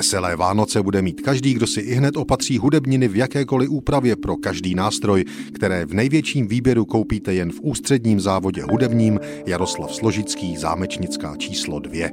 Veselé Vánoce bude mít každý, kdo si i hned opatří hudebniny v jakékoliv úpravě pro každý nástroj, které v největším výběru koupíte jen v ústředním závodě hudebním Jaroslav Složický zámečnická číslo 2.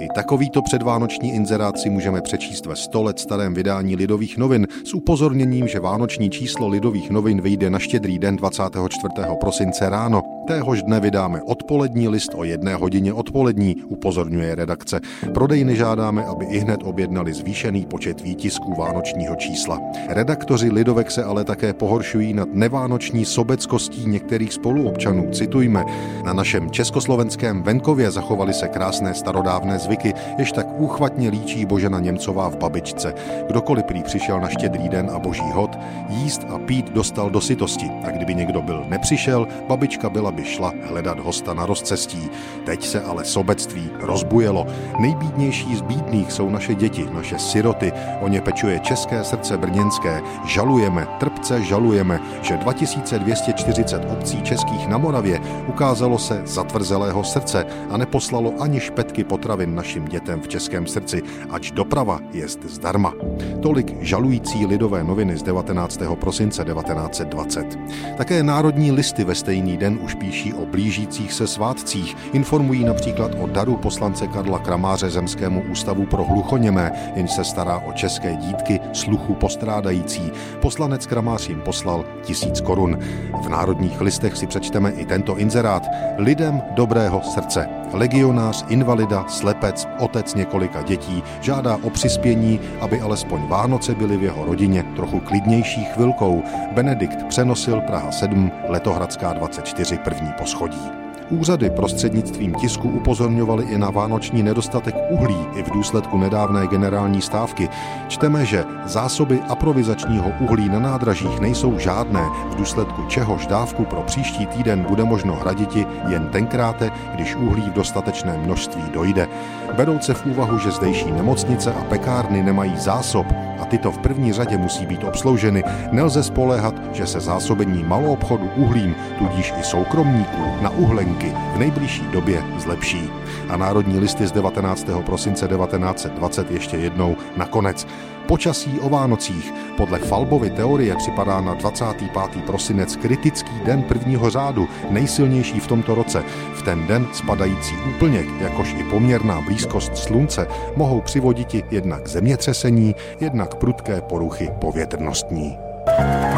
I takovýto předvánoční inzerát si můžeme přečíst ve 100 let starém vydání Lidových novin s upozorněním, že vánoční číslo Lidových novin vyjde na štědrý den 24. prosince ráno. Téhož dne vydáme odpolední list o jedné hodině odpolední, upozorňuje redakce. Prodejny žádáme, aby i hned objednali zvýšený počet výtisků vánočního čísla. Redaktoři Lidovek se ale také pohoršují nad nevánoční sobeckostí některých spoluobčanů. Citujme, na našem československém venkově zachovaly se krásné starodávné zvyky, jež tak úchvatně líčí Božena Němcová v babičce. Kdokoliv prý přišel na štědrý den a boží hod, jíst a pít dostal do sytosti. A kdyby někdo byl nepřišel, babička byla by šla hledat hosta na rozcestí. Teď se ale sobectví rozbujelo. Nejbídnější z bídných jsou naše děti, naše siroty. O ně pečuje české srdce brněnské. Žalujeme, trpce žalujeme, že 2240 obcí českých na Moravě ukázalo se zatvrzelého srdce a neposlalo ani špetky potravin našim dětem v českém srdci, ač doprava je zdarma. Tolik žalující lidové noviny z 19. prosince 1920. Také národní listy ve stejný den už píší o blížících se svátcích. Informují například o daru poslance Karla Kramáře Zemskému ústavu pro hluchoněmé, jenž se stará o české dítky sluchu postrádající. Poslanec Kramář jim poslal tisíc korun. V národních listech si přečteme i tento inzerát. Lidem dobrého srdce. Legionář, invalida, slepec, otec několika dětí žádá o přispění, aby alespoň Vánoce byly v jeho rodině trochu klidnější chvilkou. Benedikt přenosil Praha 7, Letohradská 24, první poschodí. Úřady prostřednictvím tisku upozorňovaly i na vánoční nedostatek uhlí i v důsledku nedávné generální stávky. Čteme, že zásoby aprovizačního uhlí na nádražích nejsou žádné, v důsledku čehož dávku pro příští týden bude možno hraditi jen tenkráte, když uhlí v dostatečné množství dojde. Berouce v úvahu, že zdejší nemocnice a pekárny nemají zásob tyto v první řadě musí být obslouženy, nelze spoléhat, že se zásobení maloobchodu uhlím, tudíž i soukromníků na uhlení podmínky v nejbližší době zlepší. A národní listy z 19. prosince 1920 ještě jednou nakonec. Počasí o Vánocích. Podle Falbovy teorie připadá na 25. prosinec kritický den prvního řádu, nejsilnější v tomto roce. V ten den spadající úplněk, jakož i poměrná blízkost slunce, mohou přivoditi jednak zemětřesení, jednak prudké poruchy povětrnostní. thank you